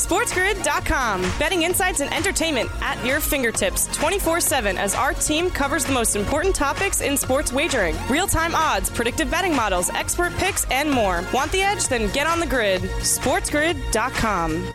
SportsGrid.com. Betting insights and entertainment at your fingertips 24 7 as our team covers the most important topics in sports wagering real time odds, predictive betting models, expert picks, and more. Want the edge? Then get on the grid. SportsGrid.com.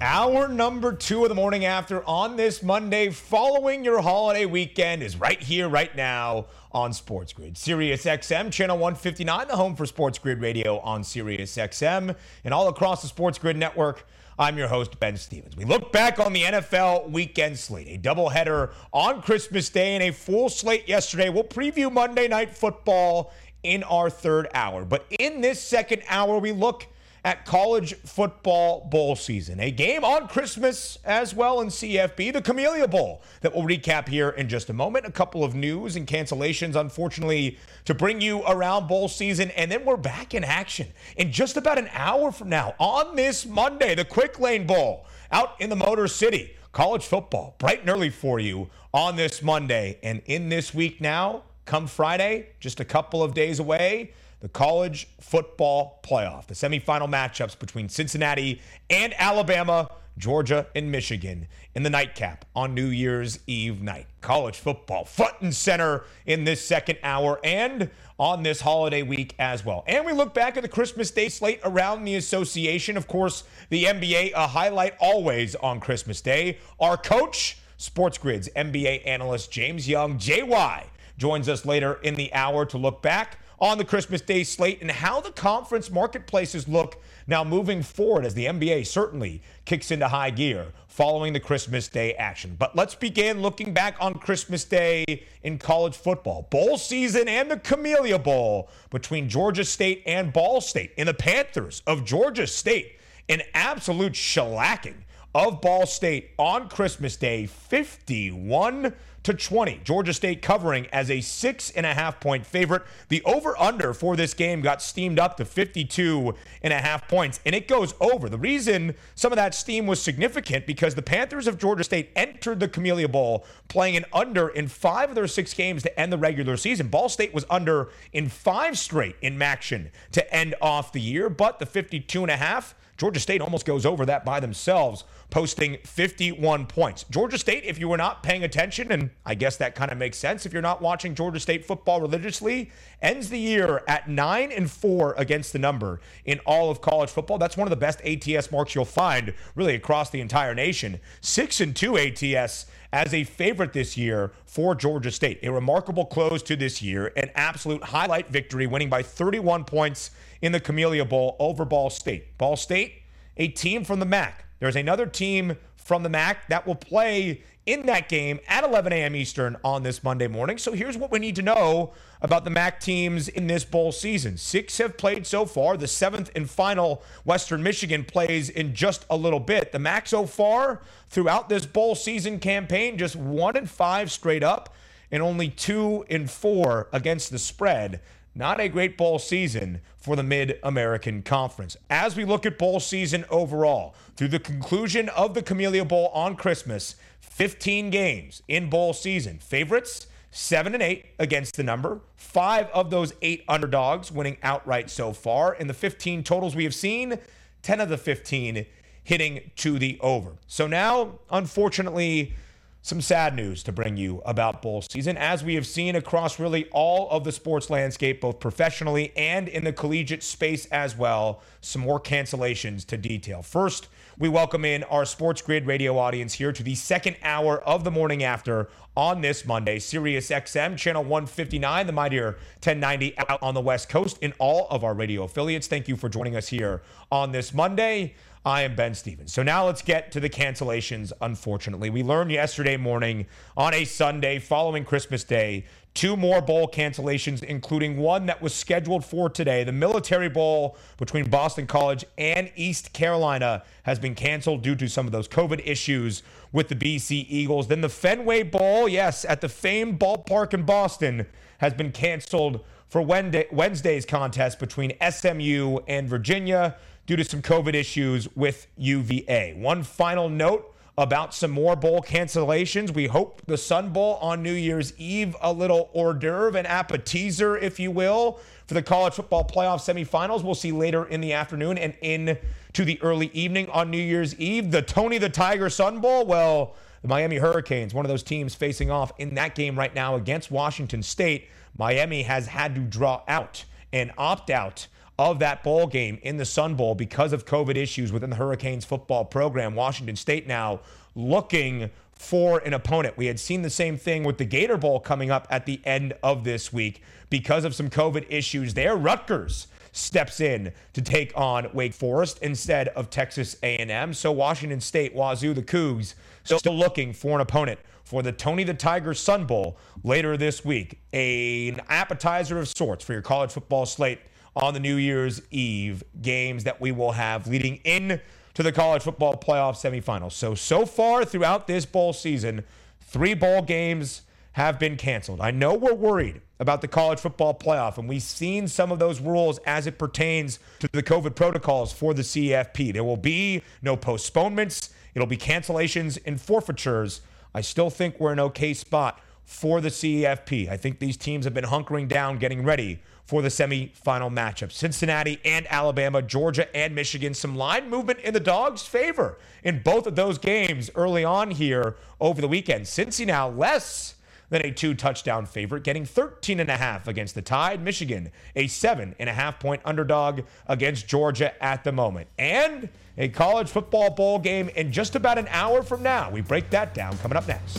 Hour number two of the morning after on this Monday, following your holiday weekend, is right here, right now on Sports Grid. Sirius XM, channel 159, the home for Sports Grid Radio on Sirius XM, and all across the Sports Grid network. I'm your host, Ben Stevens. We look back on the NFL weekend slate, a doubleheader on Christmas Day and a full slate yesterday. We'll preview Monday Night Football in our third hour. But in this second hour, we look at college football bowl season. A game on Christmas as well in CFB, the Camellia Bowl, that we'll recap here in just a moment. A couple of news and cancellations, unfortunately, to bring you around bowl season. And then we're back in action in just about an hour from now on this Monday, the Quick Lane Bowl out in the Motor City. College football, bright and early for you on this Monday. And in this week now, come Friday, just a couple of days away the college football playoff, the semifinal matchups between Cincinnati and Alabama, Georgia and Michigan in the nightcap on New Year's Eve night. College football front and center in this second hour and on this holiday week as well. And we look back at the Christmas Day slate around the association. Of course, the NBA, a highlight always on Christmas Day. Our coach, Sports Grid's NBA analyst James Young, JY, joins us later in the hour to look back on the Christmas Day slate and how the conference marketplaces look now moving forward as the NBA certainly kicks into high gear following the Christmas Day action. But let's begin looking back on Christmas Day in college football. Bowl season and the Camellia Bowl between Georgia State and Ball State. In the Panthers of Georgia State, an absolute shellacking of Ball State on Christmas Day, 51 to 20. Georgia State covering as a six and a half point favorite. The over under for this game got steamed up to 52 and a half points, and it goes over. The reason some of that steam was significant because the Panthers of Georgia State entered the Camellia Bowl playing an under in five of their six games to end the regular season. Ball State was under in five straight in MACtion to end off the year, but the 52 and a half Georgia State almost goes over that by themselves, posting 51 points. Georgia State, if you were not paying attention, and I guess that kind of makes sense if you're not watching Georgia State football religiously, ends the year at 9 and 4 against the number in all of college football. That's one of the best ATS marks you'll find really across the entire nation. 6 and 2 ATS as a favorite this year for Georgia State. A remarkable close to this year, an absolute highlight victory, winning by 31 points in the Camellia Bowl over Ball State. Ball State, a team from the MAC. There's another team from the MAC that will play in that game at 11 a.m. Eastern on this Monday morning. So here's what we need to know about the MAC teams in this bowl season. Six have played so far. The seventh and final Western Michigan plays in just a little bit. The MAC so far throughout this bowl season campaign, just one and five straight up, and only two and four against the spread. Not a great bowl season for the Mid American Conference. As we look at bowl season overall, through the conclusion of the Camellia Bowl on Christmas, 15 games in bowl season. Favorites, 7 and 8 against the number. Five of those eight underdogs winning outright so far. In the 15 totals we have seen, 10 of the 15 hitting to the over. So now, unfortunately, some sad news to bring you about bowl season. As we have seen across really all of the sports landscape, both professionally and in the collegiate space as well, some more cancellations to detail. First, we welcome in our Sports Grid radio audience here to the second hour of the morning after on this Monday. Sirius XM, channel 159, the Mightier 1090 out on the West Coast in all of our radio affiliates. Thank you for joining us here on this Monday. I am Ben Stevens. So now let's get to the cancellations, unfortunately. We learned yesterday morning on a Sunday following Christmas Day two more bowl cancellations, including one that was scheduled for today. The Military Bowl between Boston College and East Carolina has been canceled due to some of those COVID issues with the BC Eagles. Then the Fenway Bowl, yes, at the famed ballpark in Boston, has been canceled for Wednesday's contest between SMU and Virginia due to some COVID issues with UVA. One final note about some more bowl cancellations. We hope the Sun Bowl on New Year's Eve, a little hors d'oeuvre, an appetizer, if you will, for the college football playoff semifinals. We'll see later in the afternoon and in to the early evening on New Year's Eve. The Tony the Tiger Sun Bowl, well, the Miami Hurricanes, one of those teams facing off in that game right now against Washington State. Miami has had to draw out and opt out of that bowl game in the Sun Bowl because of COVID issues within the Hurricanes football program. Washington State now looking for an opponent. We had seen the same thing with the Gator Bowl coming up at the end of this week because of some COVID issues there. Rutgers steps in to take on Wake Forest instead of Texas A&M. So Washington State, Wazoo, the Cougs still looking for an opponent for the Tony the Tiger Sun Bowl later this week. an appetizer of sorts for your college football slate on the New Year's Eve games that we will have leading in to the college football playoff semifinals. So, so far throughout this bowl season, three bowl games have been canceled. I know we're worried about the college football playoff, and we've seen some of those rules as it pertains to the COVID protocols for the CFP. There will be no postponements, it'll be cancellations and forfeitures. I still think we're in okay spot for the CFP. I think these teams have been hunkering down, getting ready for the semifinal matchup. Cincinnati and Alabama, Georgia and Michigan. Some line movement in the Dogs' favor in both of those games early on here over the weekend. Cincy now less than a two touchdown favorite, getting 13 and a half against the Tide. Michigan, a seven and a half point underdog against Georgia at the moment. And a college football bowl game in just about an hour from now. We break that down coming up next.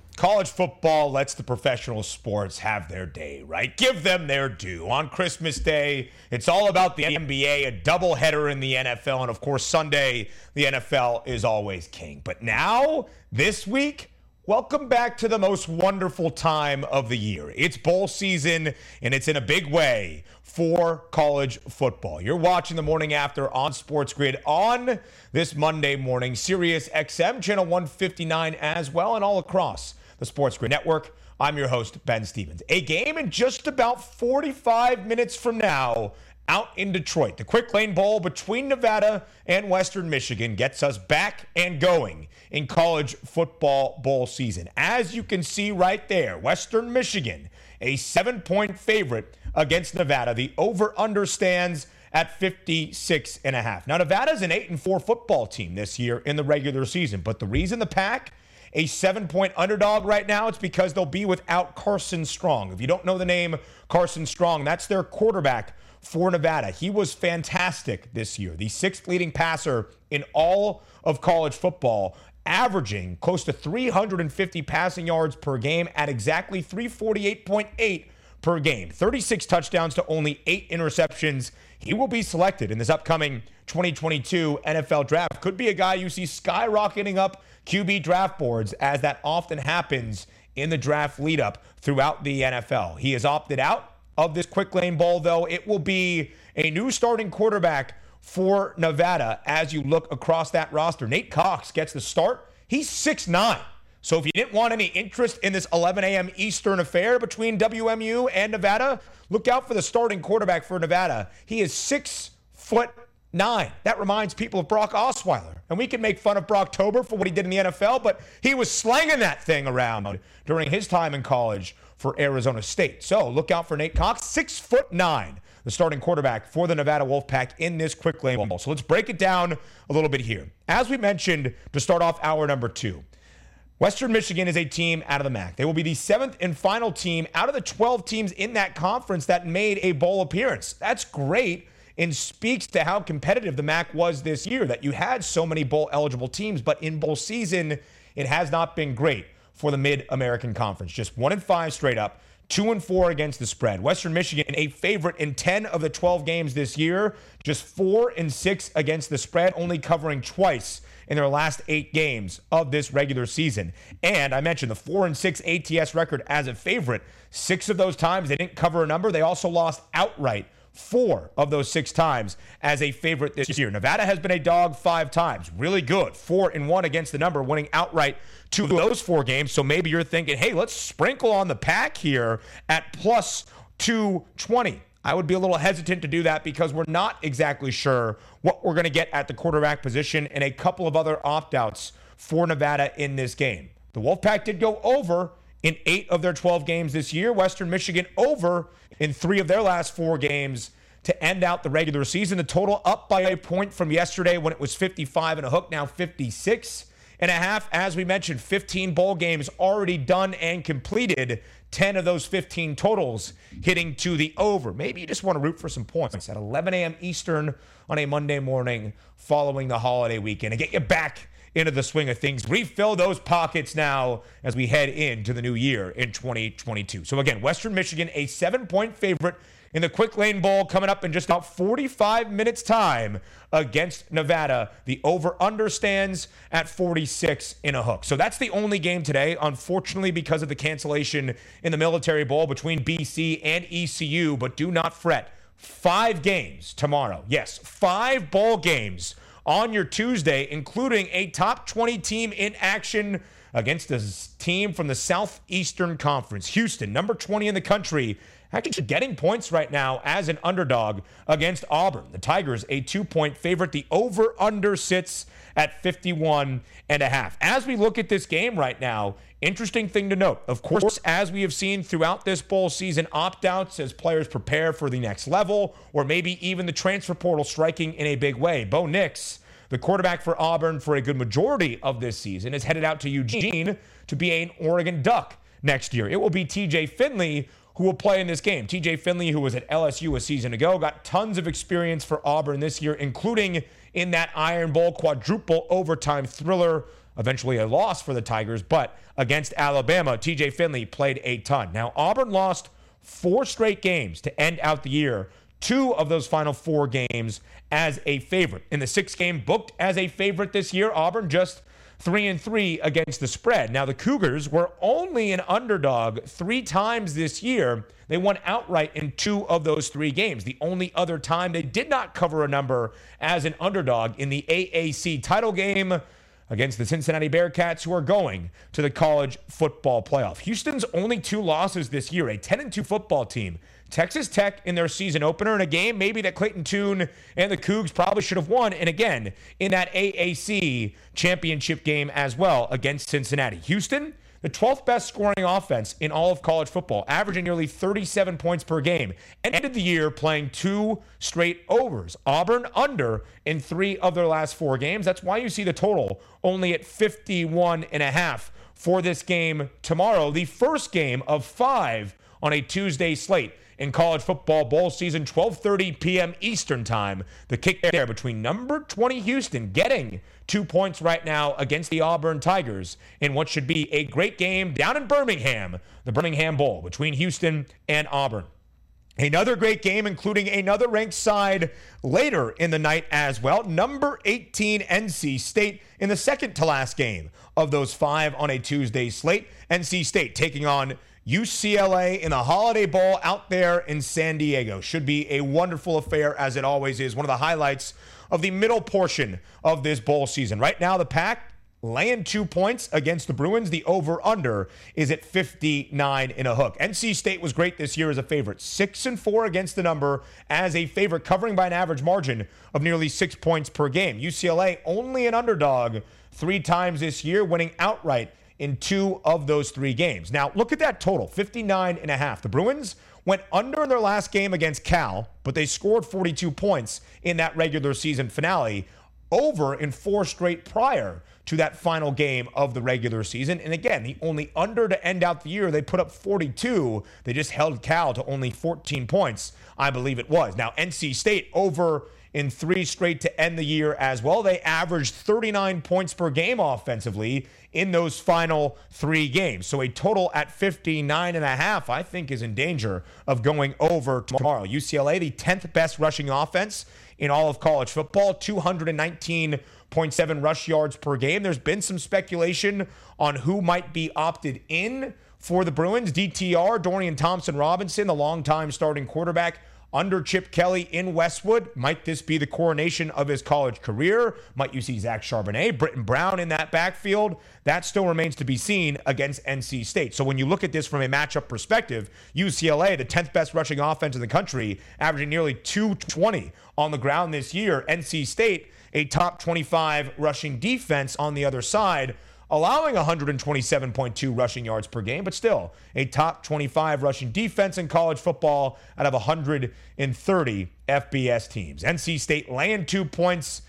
college football lets the professional sports have their day, right? Give them their due. On Christmas Day, it's all about the NBA, a doubleheader in the NFL, and of course, Sunday, the NFL is always king. But now, this week, welcome back to the most wonderful time of the year. It's bowl season, and it's in a big way for college football. You're watching the morning after on Sports Grid on this Monday morning, Sirius XM, channel 159 as well, and all across the Sports Grid Network. I'm your host, Ben Stevens. A game in just about 45 minutes from now out in Detroit. The Quick Lane Bowl between Nevada and Western Michigan gets us back and going in college football bowl season. As you can see right there, Western Michigan, a seven point favorite against Nevada. The over under stands at 56 and a half. Now Nevada's an 8 and 4 football team this year in the regular season, but the reason the pack a seven point underdog right now, it's because they'll be without Carson Strong. If you don't know the name Carson Strong, that's their quarterback for Nevada. He was fantastic this year, the sixth leading passer in all of college football, averaging close to 350 passing yards per game at exactly 348.8 per game. 36 touchdowns to only eight interceptions. He will be selected in this upcoming 2022 NFL draft. Could be a guy you see skyrocketing up QB draft boards, as that often happens in the draft lead up throughout the NFL. He has opted out of this quick lane bowl, though. It will be a new starting quarterback for Nevada as you look across that roster. Nate Cox gets the start. He's 6'9. So if you didn't want any interest in this 11 a.m. Eastern affair between WMU and Nevada, look out for the starting quarterback for Nevada. He is six foot nine. That reminds people of Brock Osweiler. And we can make fun of Brocktober for what he did in the NFL, but he was slanging that thing around during his time in college for Arizona State. So look out for Nate Cox, six foot nine, the starting quarterback for the Nevada Wolfpack in this quick lane ball. So let's break it down a little bit here. As we mentioned to start off hour number two, Western Michigan is a team out of the MAC. They will be the seventh and final team out of the 12 teams in that conference that made a bowl appearance. That's great and speaks to how competitive the MAC was this year, that you had so many bowl eligible teams, but in bowl season, it has not been great for the Mid American Conference. Just one and five straight up, 2 and 4 against the spread. Western Michigan, a favorite in 10 of the 12 games this year, just 4 and 6 against the spread, only covering twice in their last 8 games of this regular season. And I mentioned the 4 and 6 ATS record as a favorite. 6 of those times they didn't cover a number, they also lost outright four of those six times as a favorite this year. Nevada has been a dog five times. Really good. Four and one against the number, winning outright two of those four games. So maybe you're thinking, hey, let's sprinkle on the pack here at plus 220. I would be a little hesitant to do that because we're not exactly sure what we're going to get at the quarterback position and a couple of other opt outs for Nevada in this game. The Wolfpack did go over in eight of their 12 games this year. Western Michigan over in three of their last four games to end out the regular season. The total up by a point from yesterday when it was 55 and a hook, now 56 and a half. As we mentioned, 15 bowl games already done and completed. 10 of those 15 totals hitting to the over. Maybe you just want to root for some points at 11 a.m. Eastern on a Monday morning following the holiday weekend and get you back into the swing of things. Refill those pockets now as we head into the new year in 2022. So, again, Western Michigan, a seven point favorite in the Quick Lane Bowl coming up in just about 45 minutes' time against Nevada. The over under stands at 46 in a hook. So that's the only game today, unfortunately, because of the cancellation in the Military Bowl between BC and ECU. But do not fret. Five games tomorrow. Yes, five bowl games on your Tuesday, including a top 20 team in action against a team from the Southeastern Conference. Houston, number 20 in the country, actually getting points right now as an underdog against Auburn. The Tigers, a two point favorite. The over under sits at 51 and a half. As we look at this game right now, interesting thing to note. Of course, as we have seen throughout this bowl season, opt outs as players prepare for the next level, or maybe even the transfer portal striking in a big way. Bo Nix, the quarterback for Auburn for a good majority of this season, is headed out to Eugene to be an Oregon Duck next year. It will be TJ Finley who will play in this game. TJ Finley, who was at LSU a season ago, got tons of experience for Auburn this year, including in that Iron Bowl quadruple overtime thriller. Eventually a loss for the Tigers, but against Alabama, TJ Finley played a ton. Now, Auburn lost four straight games to end out the year, two of those final four games as a favorite. In the six game booked as a favorite this year, Auburn just three and three against the spread. Now, the Cougars were only an underdog three times this year. They won outright in two of those three games. The only other time they did not cover a number as an underdog in the AAC title game against the Cincinnati Bearcats, who are going to the college football playoff. Houston's only two losses this year, a 10 2 football team Texas Tech in their season opener in a game maybe that Clayton Tune and the Cougs probably should have won. And again, in that AAC championship game as well against Cincinnati. Houston, the 12th best scoring offense in all of college football, averaging nearly 37 points per game, And ended the year playing two straight overs. Auburn under in three of their last four games. That's why you see the total only at 51 and a half for this game tomorrow, the first game of five on a Tuesday slate in college football bowl season, 12:30 p.m. Eastern Time. The kick there between number 20 Houston getting two points right now against the Auburn Tigers in what should be a great game down in Birmingham, the Birmingham Bowl between Houston and Auburn. Another great game, including another ranked side later in the night as well. Number 18, NC State, in the second to last game of those five on a Tuesday slate. NC State taking on UCLA in the Holiday Bowl out there in San Diego. Should be a wonderful affair, as it always is. One of the highlights of the middle portion of this bowl season. Right now, the pack laying two points against the Bruins. The over under is at 59 in a hook. NC State was great this year as a favorite, six and four against the number as a favorite, covering by an average margin of nearly six points per game. UCLA only an underdog three times this year, winning outright in two of those three games. Now, look at that total 59 and a half. The Bruins went under in their last game against Cal, but they scored 42 points in that regular season finale, over in four straight prior to that final game of the regular season. And again, the only under to end out the year, they put up 42. They just held Cal to only 14 points, I believe it was. Now, NC State over in three straight to end the year as well. They averaged 39 points per game offensively in those final three games. So a total at 59 and a half, I think, is in danger of going over tomorrow. UCLA, the 10th best rushing offense in all of college football, 219.7 rush yards per game. There's been some speculation on who might be opted in for the Bruins. DTR, Dorian Thompson Robinson, the longtime starting quarterback under Chip Kelly in Westwood. Might this be the coronation of his college career? Might you see Zach Charbonnet, Brittain Brown in that backfield? That still remains to be seen against NC State. So when you look at this from a matchup perspective, UCLA, the 10th best rushing offense in the country, averaging nearly 220 on the ground this year. NC State, a top 25 rushing defense on the other side allowing 127.2 rushing yards per game, but still a top 25 rushing defense in college football out of 130 FBS teams. NC State laying two points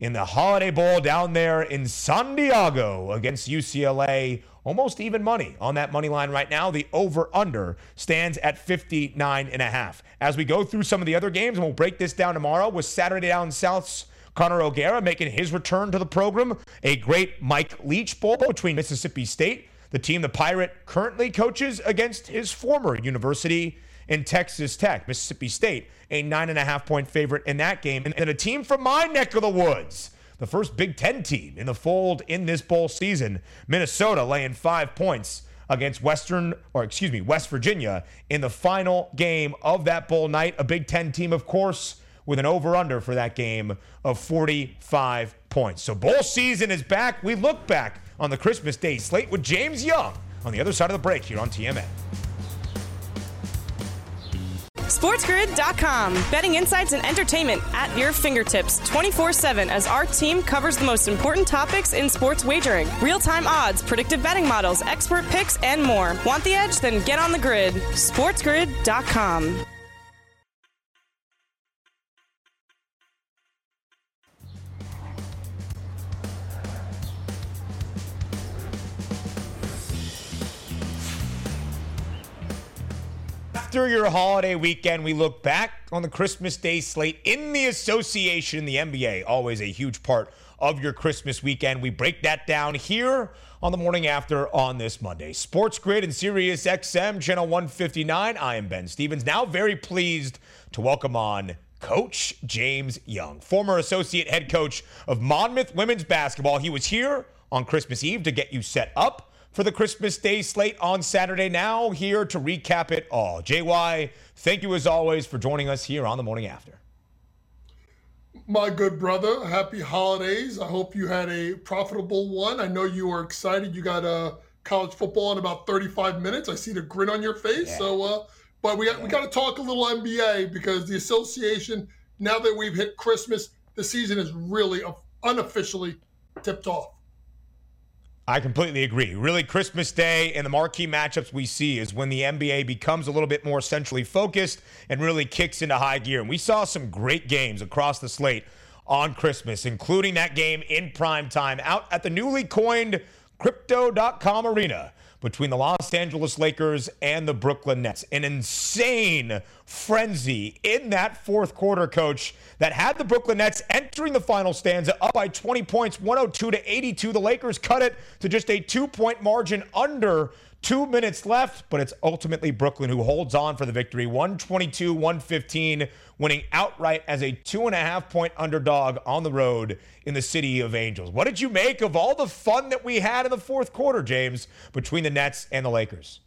in the Holiday Bowl down there in San Diego against UCLA. Almost even money on that money line right now. The over under stands at 59 and a half. As we go through some of the other games, and we'll break this down tomorrow with Saturday Down South's Connor O'Gara making his return to the program. A great Mike Leach Bowl between Mississippi State, the team the Pirate currently coaches, against his former university in Texas Tech. Mississippi State, a nine and a half point favorite in that game. And a team from my neck of the woods, the first Big Ten team in the fold in this bowl season, Minnesota laying five points against Western, or excuse me, West Virginia in the final game of that bowl night. A Big Ten team, of course, with an over under for that game of 45 points. So bowl season is back. We look back on the Christmas Day slate with James Young on the other side of the break here on TMA. SportsGrid.com. Betting insights and entertainment at your fingertips 24 7 as our team covers the most important topics in sports wagering real time odds, predictive betting models, expert picks, and more. Want the edge? Then get on the grid. SportsGrid.com. after your holiday weekend, we look back on the Christmas Day slate in the association, the NBA, always a huge part of your Christmas weekend. We break that down here on the morning after on this Monday. Sports Grid and Sirius XM, channel 159. I am Ben Stevens. Now very pleased to welcome on Coach James Young, former associate head coach of Monmouth women's basketball. He was here on Christmas Eve to get you set up for the Christmas Day slate on Saturday. Now, here to recap it all. JY, thank you as always for joining us here on the morning after. My good brother, happy holidays. I hope you had a profitable one. I know you were excited. You got a uh, college football in about 35 minutes. I see the grin on your face. Yeah. So, uh, but we got, yeah. we got to talk a little NBA because the association, now that we've hit Christmas, the season is really unofficially tipped off. I completely agree. Really, Christmas Day and the marquee matchups we see is when the NBA becomes a little bit more centrally focused and really kicks into high gear. And we saw some great games across the slate on Christmas, including that game in prime time out at the newly coined Crypto.com Arena between the Los Angeles Lakers and the Brooklyn Nets. An insane frenzy in that fourth quarter, coach, that had the Brooklyn Nets entering the final stanza up by 20 points, 102 to 82. The Lakers cut it to just a two point margin under Two minutes left, but it's ultimately Brooklyn who holds on for the victory. 122 115, winning outright as a two and a half point underdog on the road in the city of Angels. What did you make of all the fun that we had in the fourth quarter, James, between the Nets and the Lakers?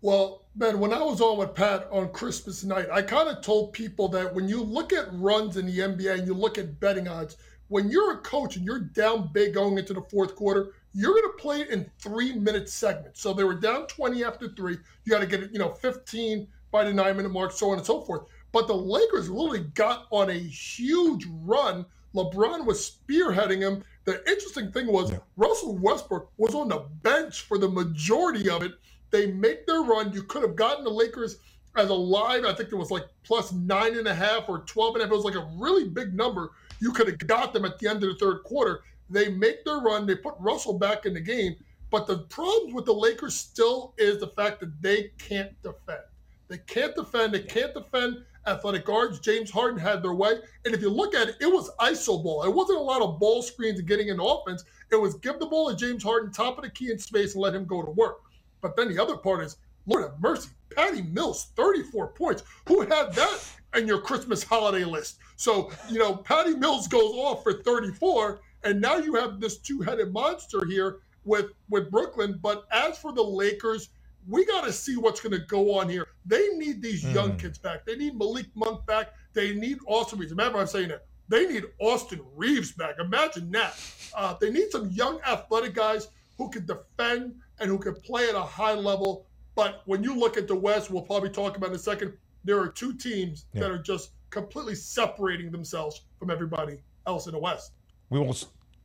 Well, Ben, when I was on with Pat on Christmas night, I kind of told people that when you look at runs in the NBA and you look at betting odds, when you're a coach and you're down big going into the fourth quarter, you're going to play it in three minute segments. So they were down 20 after three. You got to get it, you know, 15 by the nine minute mark, so on and so forth. But the Lakers literally got on a huge run. LeBron was spearheading him. The interesting thing was yeah. Russell Westbrook was on the bench for the majority of it. They make their run. You could have gotten the Lakers as a live, I think it was like plus nine and a half or 12 and a half. It was like a really big number. You could have got them at the end of the third quarter. They make their run. They put Russell back in the game. But the problem with the Lakers still is the fact that they can't defend. They can't defend. They can't defend athletic guards. James Harden had their way. And if you look at it, it was ISO ball. It wasn't a lot of ball screens and getting in offense. It was give the ball to James Harden, top of the key in space, and let him go to work. But then the other part is, Lord have mercy, Patty Mills, 34 points. Who had that in your Christmas holiday list? So, you know, Patty Mills goes off for 34, and now you have this two-headed monster here with with Brooklyn. But as for the Lakers, we got to see what's going to go on here. They need these mm. young kids back. They need Malik Monk back. They need Austin Reaves. Remember, I'm saying that they need Austin Reaves back. Imagine that. Uh, they need some young athletic guys who can defend and who can play at a high level. But when you look at the West, we'll probably talk about in a second. There are two teams yeah. that are just completely separating themselves from everybody else in the West. We will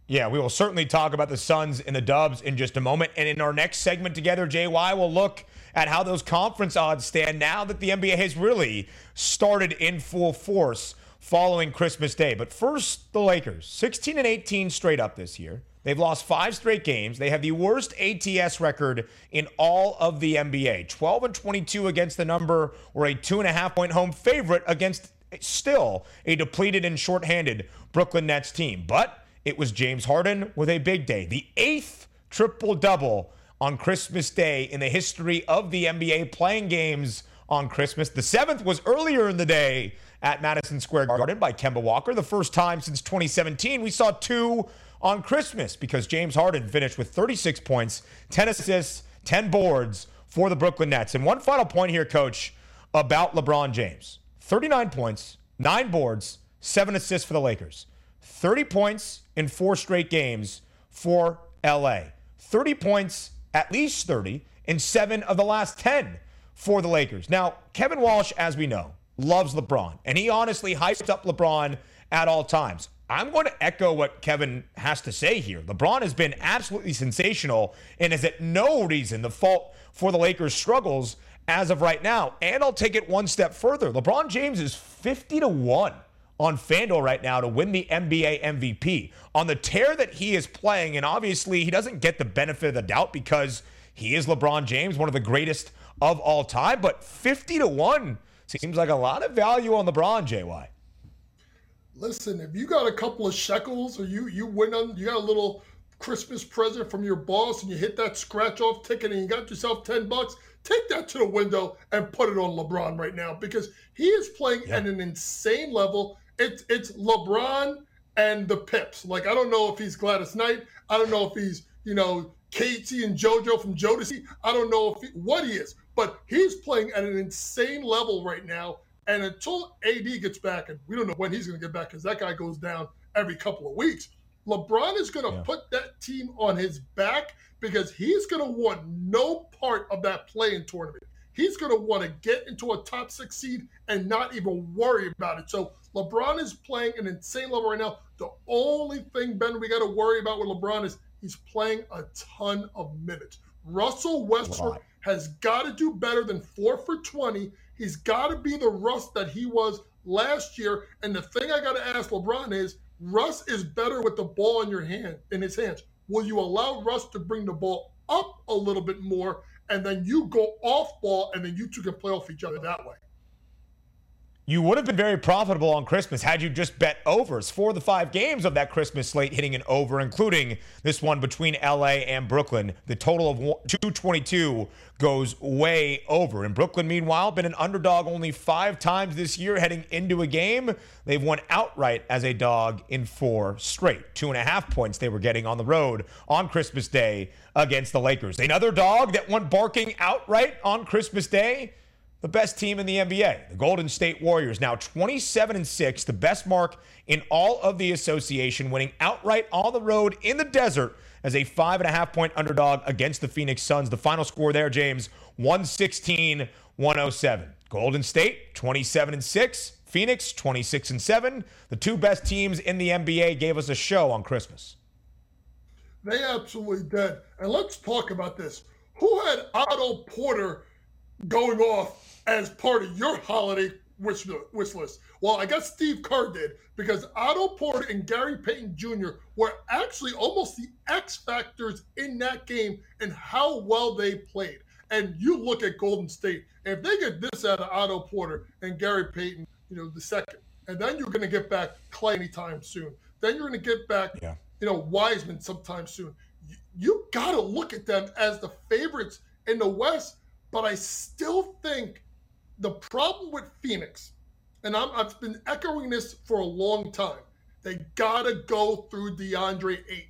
yeah, we will certainly talk about the Suns and the Dubs in just a moment. And in our next segment together, JY will look at how those conference odds stand now that the NBA has really started in full force following Christmas Day. But first, the Lakers, 16 and 18 straight up this year. They've lost five straight games. They have the worst ATS record in all of the NBA 12 and 22 against the number, or a two and a half point home favorite against still a depleted and shorthanded Brooklyn Nets team. But it was James Harden with a big day, the eighth triple double on Christmas Day in the history of the NBA playing games on Christmas. The seventh was earlier in the day at Madison Square Garden by Kemba Walker. The first time since 2017 we saw two on Christmas because James Harden finished with 36 points, 10 assists, 10 boards for the Brooklyn Nets. And one final point here, coach, about LeBron James 39 points, nine boards, seven assists for the Lakers. 30 points in four straight games for LA. 30 points, at least 30, in seven of the last 10 for the Lakers. Now, Kevin Walsh, as we know, loves LeBron, and he honestly hypes up LeBron at all times. I'm going to echo what Kevin has to say here. LeBron has been absolutely sensational and is at no reason the fault for the Lakers' struggles as of right now. And I'll take it one step further. LeBron James is 50 to 1 on FanDuel right now to win the NBA MVP. On the tear that he is playing, and obviously he doesn't get the benefit of the doubt because he is LeBron James, one of the greatest of all time, but 50 to 1 seems like a lot of value on LeBron, JY. Listen, if you got a couple of shekels or you you win on you got a little Christmas present from your boss and you hit that scratch off ticket and you got yourself 10 bucks, take that to the window and put it on LeBron right now because he is playing yeah. at an insane level it's it's LeBron and the Pips. Like I don't know if he's Gladys Knight. I don't know if he's you know K-Ci and JoJo from Jodeci. I don't know if he, what he is, but he's playing at an insane level right now. And until AD gets back, and we don't know when he's going to get back because that guy goes down every couple of weeks. LeBron is going to yeah. put that team on his back because he's going to want no part of that play-in tournament. He's going to want to get into a top six seed and not even worry about it. So LeBron is playing an insane level right now. The only thing, Ben, we got to worry about with LeBron is he's playing a ton of minutes. Russell Westbrook has got to do better than four for 20. He's got to be the Russ that he was last year. And the thing I got to ask LeBron is Russ is better with the ball in your hand, in his hands. Will you allow Russ to bring the ball up a little bit more and then you go off ball and then you two can play off each other that way? You would have been very profitable on Christmas had you just bet overs. Four of the five games of that Christmas slate hitting an over, including this one between LA and Brooklyn. The total of 222 goes way over. And Brooklyn, meanwhile, been an underdog only five times this year heading into a game. They've won outright as a dog in four straight. Two and a half points they were getting on the road on Christmas Day against the Lakers. Another dog that went barking outright on Christmas Day the best team in the NBA, the Golden State Warriors, now 27 and 6, the best mark in all of the association, winning outright on the road in the desert as a five and a half point underdog against the Phoenix Suns. The final score there, James, 116 107. Golden State, 27 and 6. Phoenix, 26 and 7. The two best teams in the NBA gave us a show on Christmas. They absolutely did. And let's talk about this. Who had Otto Porter going off as part of your holiday wish, wish list? Well, I guess Steve Kerr did because Otto Porter and Gary Payton Jr. were actually almost the X factors in that game and how well they played. And you look at Golden State, if they get this out of Otto Porter and Gary Payton, you know, the second, and then you're going to get back Clay anytime soon. Then you're going to get back, yeah. you know, Wiseman sometime soon. You, you got to look at them as the favorites in the West. But I still think the problem with Phoenix, and i have been echoing this for a long time, they got to go through DeAndre Ayton.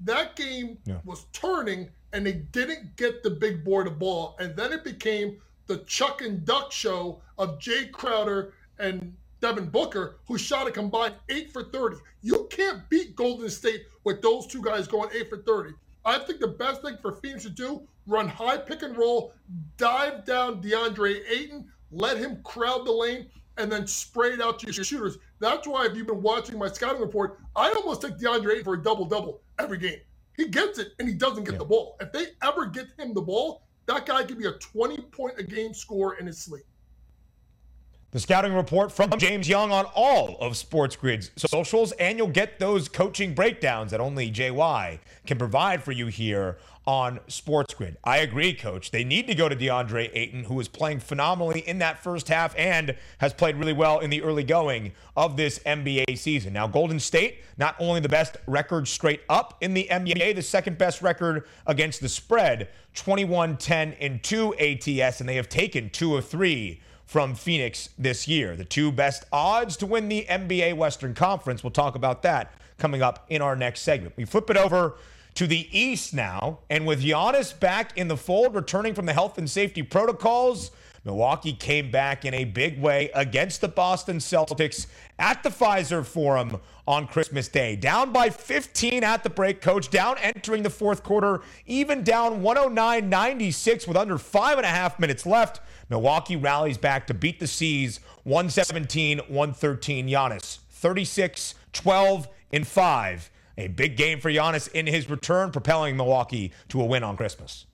That game yeah. was turning and they didn't get the big boy the ball. And then it became the Chuck and Duck show of Jae Crowder and Devin Booker, who shot a combined eight for 30. You can't beat Golden State with those two guys going eight for 30. I think the best thing for Phoenix to do, run high pick and roll, dive down DeAndre Ayton, let him crowd the lane, and then spray it out to your shooters. That's why if you've been watching my scouting report, I almost take DeAndre Ayton for a double-double every game. He gets it and he doesn't get yeah. the ball. If they ever get him the ball, that guy could be a 20 point a game scorer in his sleep. The scouting report from James Young on all of Sports Grid's socials, and you'll get those coaching breakdowns that only JY can provide for you here on Sports Grid. I agree, coach. They need to go to DeAndre Ayton, who is playing phenomenally in that first half and has played really well in the early going of this NBA season. Now, Golden State, not only the best record straight up in the NBA, the second best record against the spread, 21 10 and 2 ATS, and they have taken two of three from Phoenix this year. The two best odds to win the NBA Western Conference. We'll talk about that coming up in our next segment. We flip it over to the East now, and with Giannis back in the fold, returning from the health and safety protocols. Milwaukee came back in a big way against the Boston Celtics at the Fiserv Forum on Christmas Day. Down by 15 at the break, coach. Down entering the fourth quarter, even down 109 96 with under five and a half minutes left. Milwaukee rallies back to beat the C's 117 113. Giannis 36 12 and 5. A big game for Giannis in his return, propelling Milwaukee to a win on Christmas.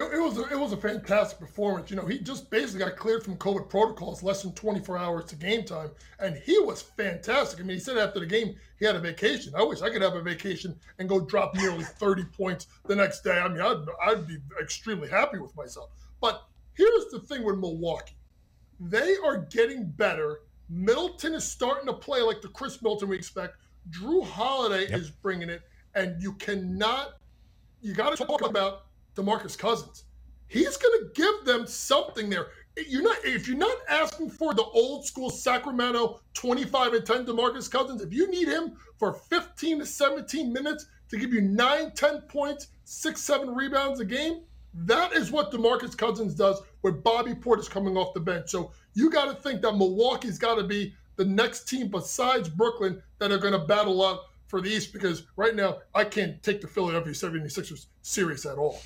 It was a, it was a fantastic performance. You know, he just basically got cleared from COVID protocols less than 24 hours to game time, and he was fantastic. I mean, he said after the game he had a vacation. I wish I could have a vacation and go drop nearly 30 points the next day. I mean, I'd, I'd be extremely happy with myself. But Here's the thing with Milwaukee they are getting better. Middleton is starting to play like the Khris Middleton we expect. Jrue Holiday yep. is bringing it, and you cannot, you got to talk about DeMarcus Cousins. He's going to give them something there. You're not if you're not asking for the old school Sacramento 25 and 10 DeMarcus Cousins. If you need him for 15 to 17 minutes to give you nine, 10 points, six, seven rebounds a game, that is what DeMarcus Cousins does when Bobby Portis coming off the bench. So you got to think that Milwaukee's got to be the next team besides Brooklyn that are going to battle up for the East because right now I can't take the Philadelphia 76ers serious at all.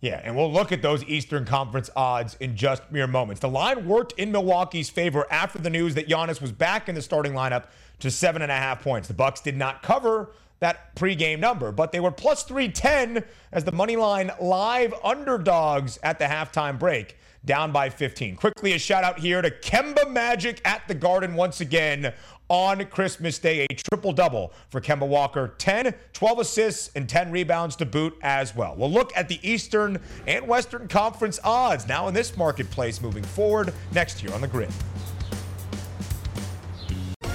Yeah, and we'll look at those Eastern Conference odds in just mere moments. The line worked in Milwaukee's favor after the news that Giannis was back in the starting lineup to seven and a half points. The Bucks did not cover that pregame number, but they were plus 310 as the money line live underdogs at the halftime break, down by 15. Quickly, a shout out here to Kemba Magic at the Garden once again on Christmas Day. A triple double for Kemba Walker 10, 12 assists, and 10 rebounds to boot as well. We'll look at the Eastern and Western Conference odds now in this marketplace moving forward next year on the grid.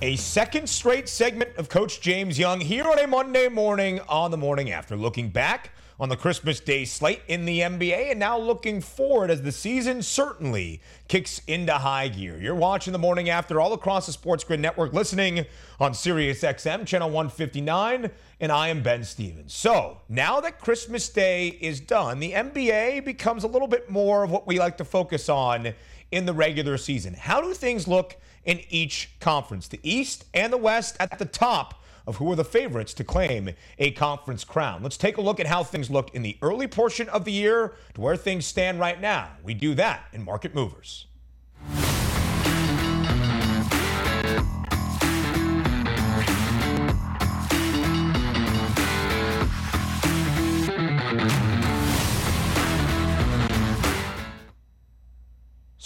A second straight segment of Coach James Young here on a Monday morning on the morning after. Looking back on the Christmas Day slate in the NBA and now looking forward as the season certainly kicks into high gear. You're watching the morning after all across the Sports Grid Network, listening on Sirius XM, channel 159, and I am Ben Stevens. So now that Christmas Day is done, the NBA becomes a little bit more of what we like to focus on in the regular season. How do things look? In each conference. The East and the West at the top of who are the favorites to claim a conference crown. Let's take a look at how things looked in the early portion of the year to where things stand right now. We do that in Market Movers.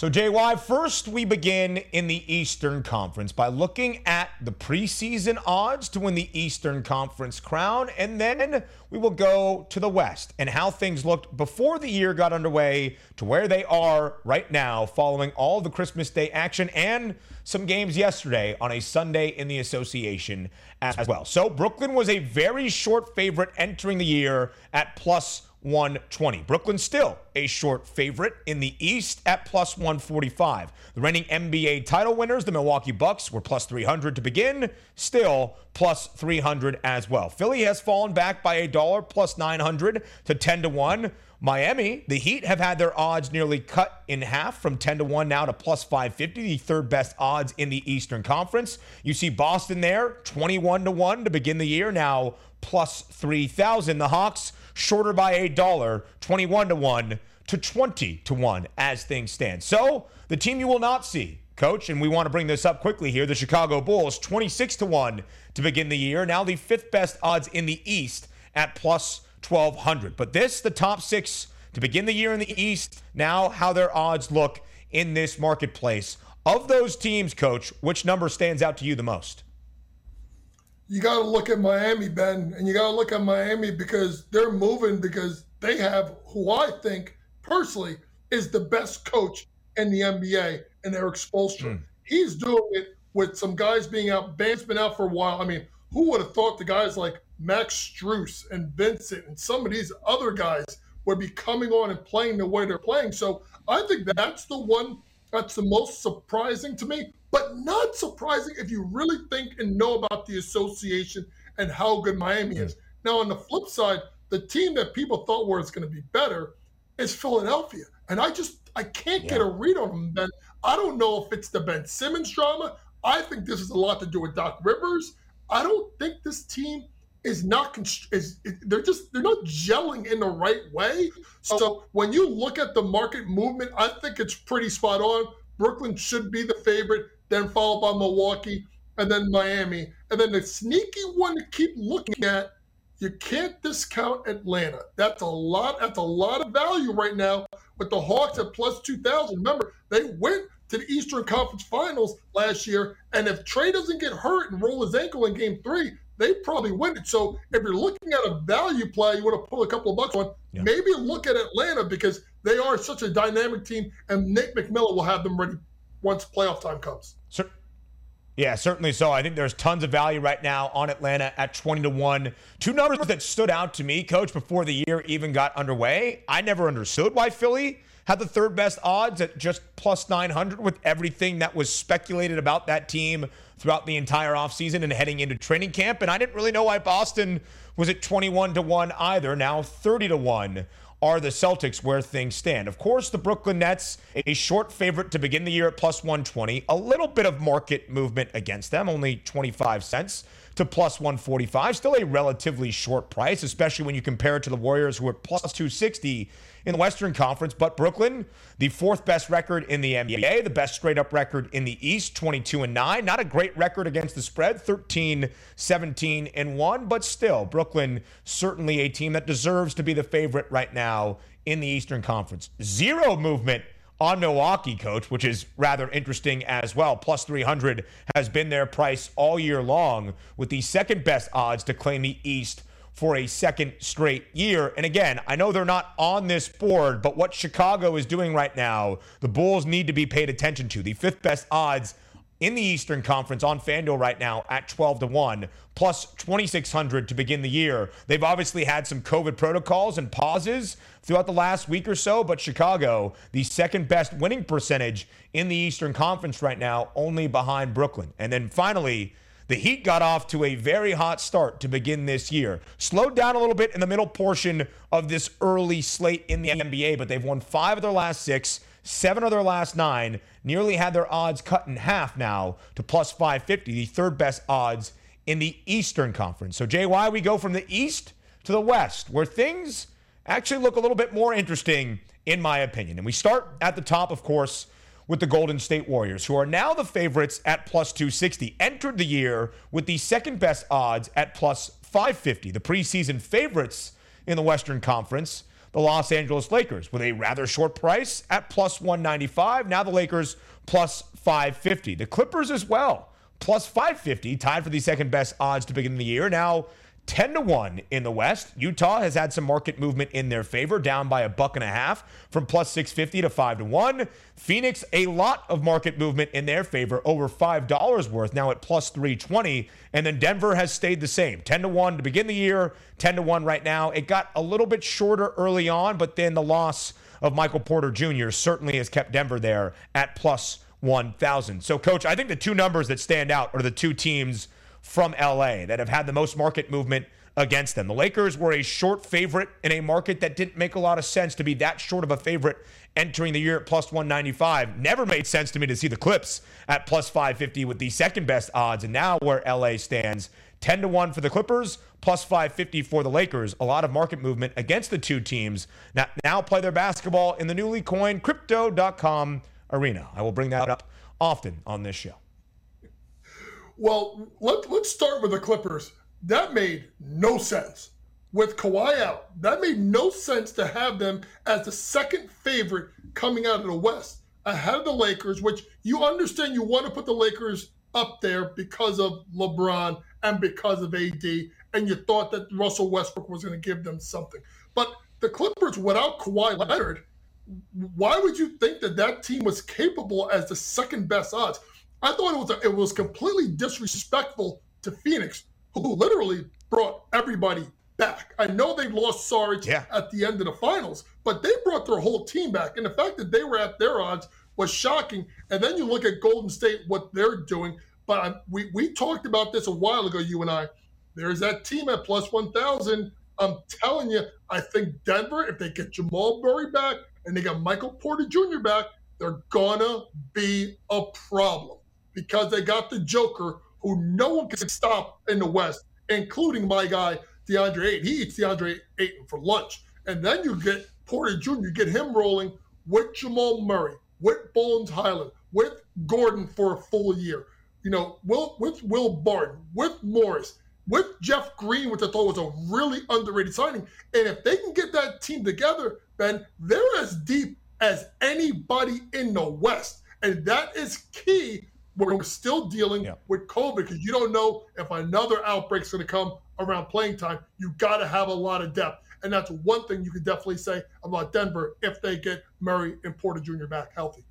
So, JY, first we begin in the Eastern Conference by looking at the preseason odds to win the Eastern Conference crown, and then we will go to the West and how things looked before the year got underway to where they are right now following all the Christmas Day action and some games yesterday on a Sunday in the association as well. So, Brooklyn was a very short favorite entering the year at plus 120. Brooklyn still a short favorite in the East at plus 145. The reigning NBA title winners, the Milwaukee Bucks, were plus 300 to begin, still plus 300 as well. Philly has fallen back by a dollar plus 900 to 10 to 1. Miami, the Heat have had their odds nearly cut in half from 10 to 1 now to plus 550, the third best odds in the Eastern Conference. You see Boston there, 21 to 1 to begin the year, now plus 3,000. The Hawks shorter by a dollar, 21 to 1 to 20 to 1 as things stand. So, the team you will not see, coach, and we want to bring this up quickly here, the Chicago Bulls 26 to 1 to begin the year, now the fifth best odds in the East at plus 1200. But this the top 6 to begin the year in the East, now how their odds look in this marketplace. Of those teams, coach, which number stands out to you the most? You got to look at Miami, Ben, and you got to look at Miami because they're moving because they have who I think personally is the best coach in the NBA, and Erik Spoelstra. Mm. He's doing it with some guys being out. Bam's been out for a while. I mean, who would have thought the guys like Max Strus and Vincent and some of these other guys would be coming on and playing the way they're playing? So I think that's the one that's the most surprising to me but not surprising if you really think and know about the association and how good Miami is. Now, on the flip side, the team that people thought was going to be better is Philadelphia. And I just, I can't yeah. get a read on them, Ben. I don't know if it's the Ben Simmons drama. I think this is a lot to do with Doc Rivers. I don't think this team is not is they're just they're not gelling in the right way. So oh. when you look at the market movement, I think it's pretty spot on. Brooklyn should be the favorite then followed by Milwaukee, and then Miami. And then the sneaky one to keep looking at, you can't discount Atlanta. That's a lot, that's a lot of value right now with the Hawks at plus 2,000. Remember, they went to the Eastern Conference Finals last year, and if Trae doesn't get hurt and roll his ankle in game three, they probably win it. So if you're looking at a value play, you want to pull a couple of bucks on, yeah. maybe look at Atlanta because they are such a dynamic team, and Nate McMillan will have them ready once playoff time comes. Sir, yeah, certainly so. I think there's tons of value right now on Atlanta at 20 to 1. Two numbers that stood out to me, coach, before the year even got underway. I never understood why Philly had the third best odds at just plus 900 with everything that was speculated about that team throughout the entire offseason and heading into training camp. And I didn't really know why Boston was at 21 to 1 either, now 30 to 1 are the Celtics where things stand. Of course, the Brooklyn Nets, a short favorite to begin the year at plus 120. A little bit of market movement against them, only 25 cents to plus 145. Still a relatively short price, especially when you compare it to the Warriors, who are plus 260 in the Western Conference. But Brooklyn, the fourth best record in the NBA, the best straight up record in the East, 22 and 9. Not a great record against the spread, 13, 17 and 1. But still, Brooklyn, certainly a team that deserves to be the favorite right now in the Eastern Conference. Zero movement on Milwaukee, coach, which is rather interesting as well. Plus 300 has been their price all year long, with the second best odds to claim the East for a second straight year. And again, I know they're not on this board, but what Chicago is doing right now, the Bulls need to be paid attention to. The fifth best odds in the Eastern Conference on FanDuel right now at 12 to 1, plus 2,600 to begin the year. They've obviously had some COVID protocols and pauses throughout the last week or so, but Chicago, the second best winning percentage in the Eastern Conference right now, only behind Brooklyn. And then finally, the Heat got off to a very hot start to begin this year. Slowed down a little bit in the middle portion of this early slate in the NBA, but they've won five of their last six seven of their last nine, nearly had their odds cut in half now to plus 550, the third best odds in the Eastern Conference. So, JY, we go from the East to the West, where things actually look a little bit more interesting, in my opinion. And we start at the top, of course, with the Golden State Warriors, who are now the favorites at plus 260. Entered the year with the second best odds at plus 550. The preseason favorites in the Western Conference, the Los Angeles Lakers, with a rather short price at plus 195. Now the Lakers plus 550. The Clippers as well, plus 550, tied for the second best odds to begin the year. Now 10 to 1 in the West. Utah has had some market movement in their favor, down by a buck and a half from plus 650 to 5 to 1. Phoenix, a lot of market movement in their favor, over $5 worth, now at plus 320. And then Denver has stayed the same 10 to 1 to begin the year, 10 to 1 right now. It got a little bit shorter early on, but then the loss of Michael Porter Jr. certainly has kept Denver there at plus 1,000. So, coach, I think the two numbers that stand out are the two teams from LA that have had the most market movement against them. The Lakers were a short favorite in a market that didn't make a lot of sense to be that short of a favorite entering the year at plus 195. Never made sense to me to see the Clips at plus 550 with the second best odds. And now where LA stands, 10 to 1 for the Clippers, plus 550 for the Lakers. A lot of market movement against the two teams. Now, now play their basketball in the newly coined crypto.com arena. I will bring that up often on this show. Well, let, let's start with the Clippers. That made no sense. With Kawhi out, that made no sense to have them as the second favorite coming out of the West ahead of the Lakers, which you understand you want to put the Lakers up there because of LeBron and because of AD, and you thought that Russell Westbrook was going to give them something. But the Clippers, without Kawhi Leonard, why would you think that that team was capable as the second best odds? I thought it was a, it was completely disrespectful to Phoenix, who literally brought everybody back. I know they lost Sarge yeah. at the end of the finals, but they brought their whole team back, and the fact that they were at their odds was shocking. And then you look at Golden State, what they're doing. But I, we we talked about this a while ago, you and I. There's that team at plus one thousand. I'm telling you, I think Denver, if they get Jamal Murray back and they got Michael Porter Jr. back, they're gonna be a problem because they got the Joker who no one can stop in the West, including my guy, DeAndre Ayton. He eats DeAndre Ayton for lunch. And then you get Porter Jr., you get him rolling with Jamal Murray, with Bones Hyland, with Gordon for a full year. You know, Will, with Will Barton, with Morris, with Jeff Green, which I thought was a really underrated signing. And if they can get that team together, Ben, they're as deep as anybody in the West. And that is key we're still dealing yeah. with COVID because you don't know if another outbreak's going to come around playing time. You got to have a lot of depth. And that's one thing you can definitely say about Denver if they get Murray and Porter Jr. back healthy.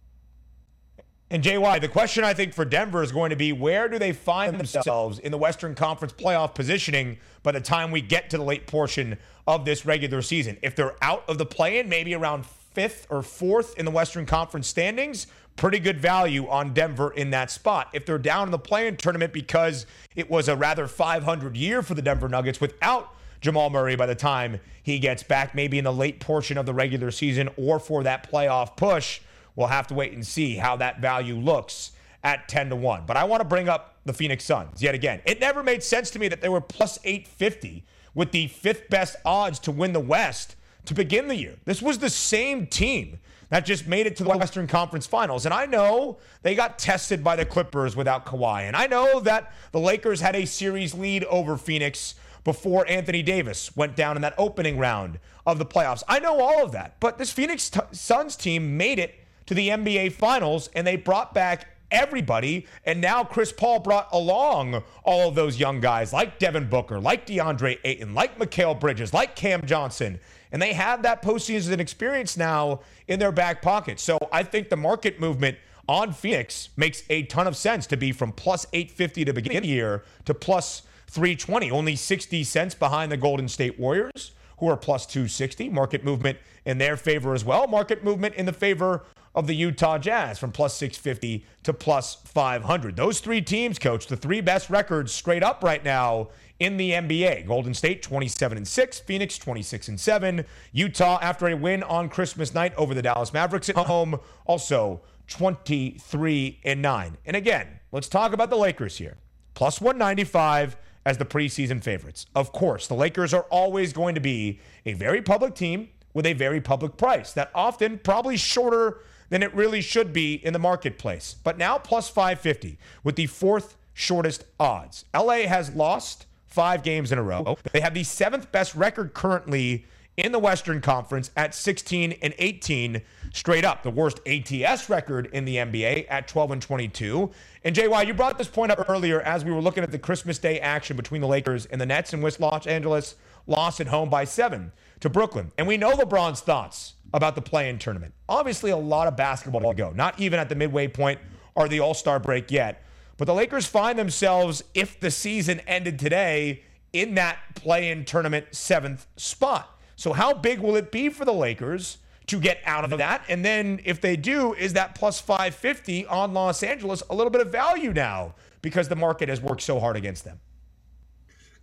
And JY, the question I think for Denver is going to be where do they find themselves in the Western Conference playoff positioning by the time we get to the late portion of this regular season? If they're out of the play in, maybe around fifth or fourth in the Western Conference standings, pretty good value on Denver in that spot. If they're down in the play-in tournament because it was a rather 500 year for the Denver Nuggets without Jamal Murray by the time he gets back, maybe in the late portion of the regular season or for that playoff push, we'll have to wait and see how that value looks at 10 to 1. But I want to bring up the Phoenix Suns yet again. It never made sense to me that they were plus 850 with the fifth best odds to win the West to begin the year. This was the same team that just made it to the Western Conference Finals. And I know they got tested by the Clippers without Kawhi. And I know that the Lakers had a series lead over Phoenix before Anthony Davis went down in that opening round of the playoffs. I know all of that. But this Phoenix t- Suns team made it to the NBA Finals and they brought back everybody. And now Chris Paul brought along all of those young guys like Devin Booker, like DeAndre Ayton, like Mikal Bridges, like Cam Johnson. And they have that postseason experience now in their back pocket. So I think the market movement on Phoenix makes a ton of sense to be from plus 850 to begin the year to plus 320, only 60 cents behind the Golden State Warriors, who are plus 260. Market movement in their favor as well. Market movement in the favor of the Utah Jazz from plus 650 to plus 500. Those three teams, coach, the three best records straight up right now in the NBA. Golden State 27 and 6, Phoenix 26 and 7, Utah after a win on Christmas night over the Dallas Mavericks at home also 23 and 9. And again, let's talk about the Lakers here. plus 195 as the preseason favorites. Of course, the Lakers are always going to be a very public team with a very public price that often probably shorter than it really should be in the marketplace. But now plus 550 with the fourth shortest odds. LA has lost five games in a row. They have the seventh best record currently in the Western Conference at 16 and 18 straight up. The worst ATS record in the NBA at 12 and 22. And JY, you brought this point up earlier as we were looking at the Christmas Day action between the Lakers and the Nets in which Los Angeles lost at home by seven to Brooklyn. And we know LeBron's thoughts about the play in tournament. Obviously, a lot of basketball to go, not even at the midway point or the All Star break yet. But the Lakers find themselves, if the season ended today, in that play in tournament seventh spot. So, how big will it be for the Lakers to get out of that? And then, if they do, is that plus 550 on Los Angeles a little bit of value now because the market has worked so hard against them?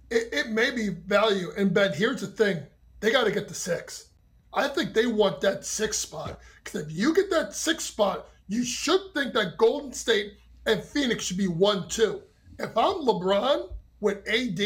It, it may be value. And Ben, here's the thing they got to get the six. I think they want that six spot. Because if you get that six spot, you should think that Golden State and Phoenix should be one, two. If I'm LeBron with AD,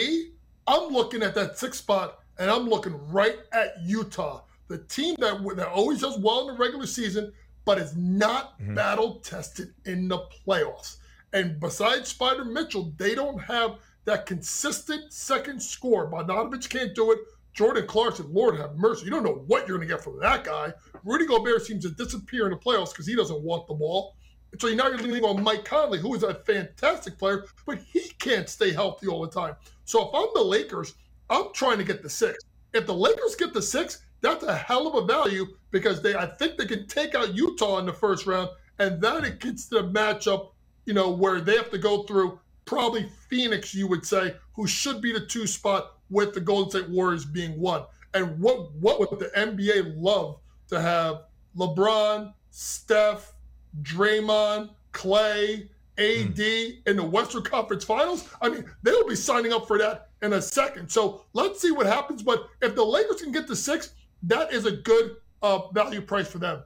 I'm looking at that six spot and I'm looking right at Utah, the team that, that always does well in the regular season, but is not mm-hmm. battle tested in the playoffs. And besides Spida Mitchell, they don't have that consistent second score. Bogdanovic can't do it. Jordan Clarkson, Lord have mercy. You don't know what you're going to get from that guy. Rudy Gobert seems to disappear in the playoffs because he doesn't want the ball. So now you're leaning on Mike Conley, who is a fantastic player, but he can't stay healthy all the time. So if I'm the Lakers, I'm trying to get the six. If the Lakers get the six, that's a hell of a value because they I think they can take out Utah in the first round, and then it gets to the matchup, you know, where they have to go through probably Phoenix, you would say, who should be the two spot with the Golden State Warriors being one. And what what would the NBA love to have LeBron, Steph, Draymond, Klay, AD mm. in the Western Conference Finals? I mean, they'll be signing up for that in a second. So let's see what happens. But if the Lakers can get to six, that is a good uh, value price for them.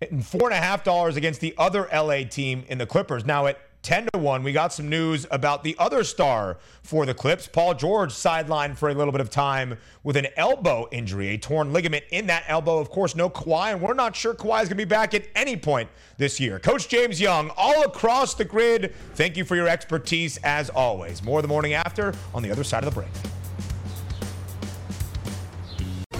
And four and a half dollars against the other LA team in the Clippers. Now at 10 to 1. We got some news about the other star for the Clips. Paul George sidelined for a little bit of time with an elbow injury, a torn ligament in that elbow. Of course, no Kawhi, and we're not sure Kawhi is going to be back at any point this year. Coach James Young, all across the grid. Thank you for your expertise as always. More the morning after on the other side of the break.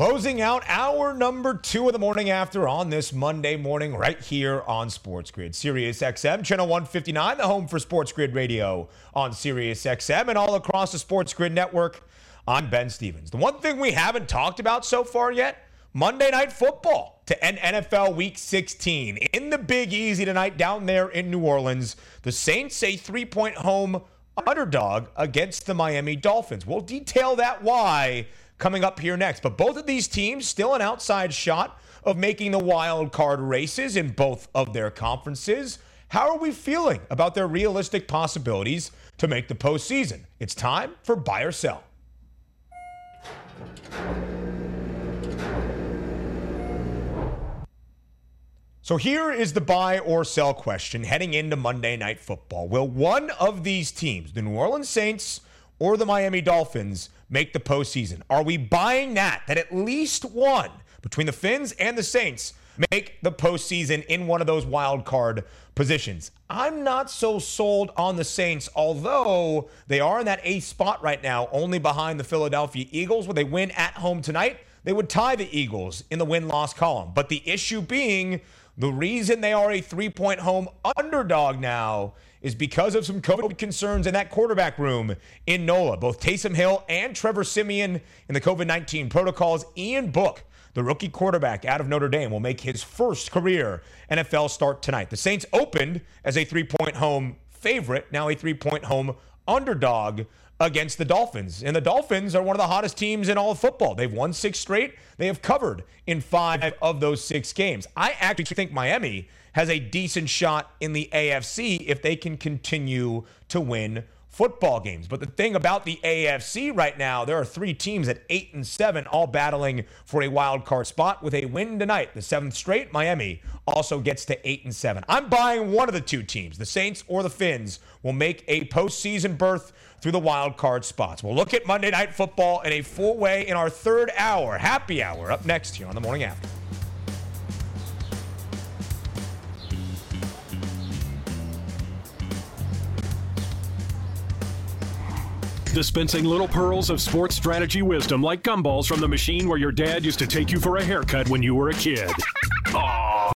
Closing out our number two of the morning after on this Monday morning, right here on Sports Grid, Sirius XM, channel 159, the home for Sports Grid Radio on Sirius XM and all across the Sports Grid network. I'm Ben Stevens. The one thing we haven't talked about so far yet Monday Night Football to end NFL Week 16 in the Big Easy tonight down there in New Orleans. The Saints a three point home underdog against the Miami Dolphins. We'll detail that why coming up here next. But both of these teams still an outside shot of making the wild card races in both of their conferences. How are we feeling about their realistic possibilities to make the postseason? It's time for buy or sell. So here is the buy or sell question heading into Monday Night Football. Will one of these teams, the New Orleans Saints or the Miami Dolphins, make the postseason? Are we buying that? That at least one between the Fins and the Saints make the postseason in one of those wild card positions. I'm not so sold on the Saints, although they are in that eighth spot right now, only behind the Philadelphia Eagles. Would they win at home tonight? They would tie the Eagles in the win loss column. But the issue being the reason they are a three point home underdog now is because of some COVID concerns in that quarterback room in NOLA. Both Taysom Hill and Trevor Siemian in the COVID 19 protocols. Ian Book, the rookie quarterback out of Notre Dame, will make his first career NFL start tonight. The Saints opened as a three point home favorite, now a three point home underdog against the Dolphins. And the Dolphins are one of the hottest teams in all of football. They've won six straight. They have covered in five of those six games. I actually think Miami has a decent shot in the AFC if they can continue to win football games. But the thing about the AFC right now, there are three teams at eight and seven, all battling for a wild card spot. With a win tonight, the seventh straight, Miami also gets to eight and seven. I'm buying one of the two teams, the Saints or the Fins, will make a postseason berth through the wild card spots. We'll look at Monday Night Football in a full way in our third hour, happy hour, up next here on the morning after. Dispensing little pearls of sports strategy wisdom like gumballs from the machine where your dad used to take you for a haircut when you were a kid.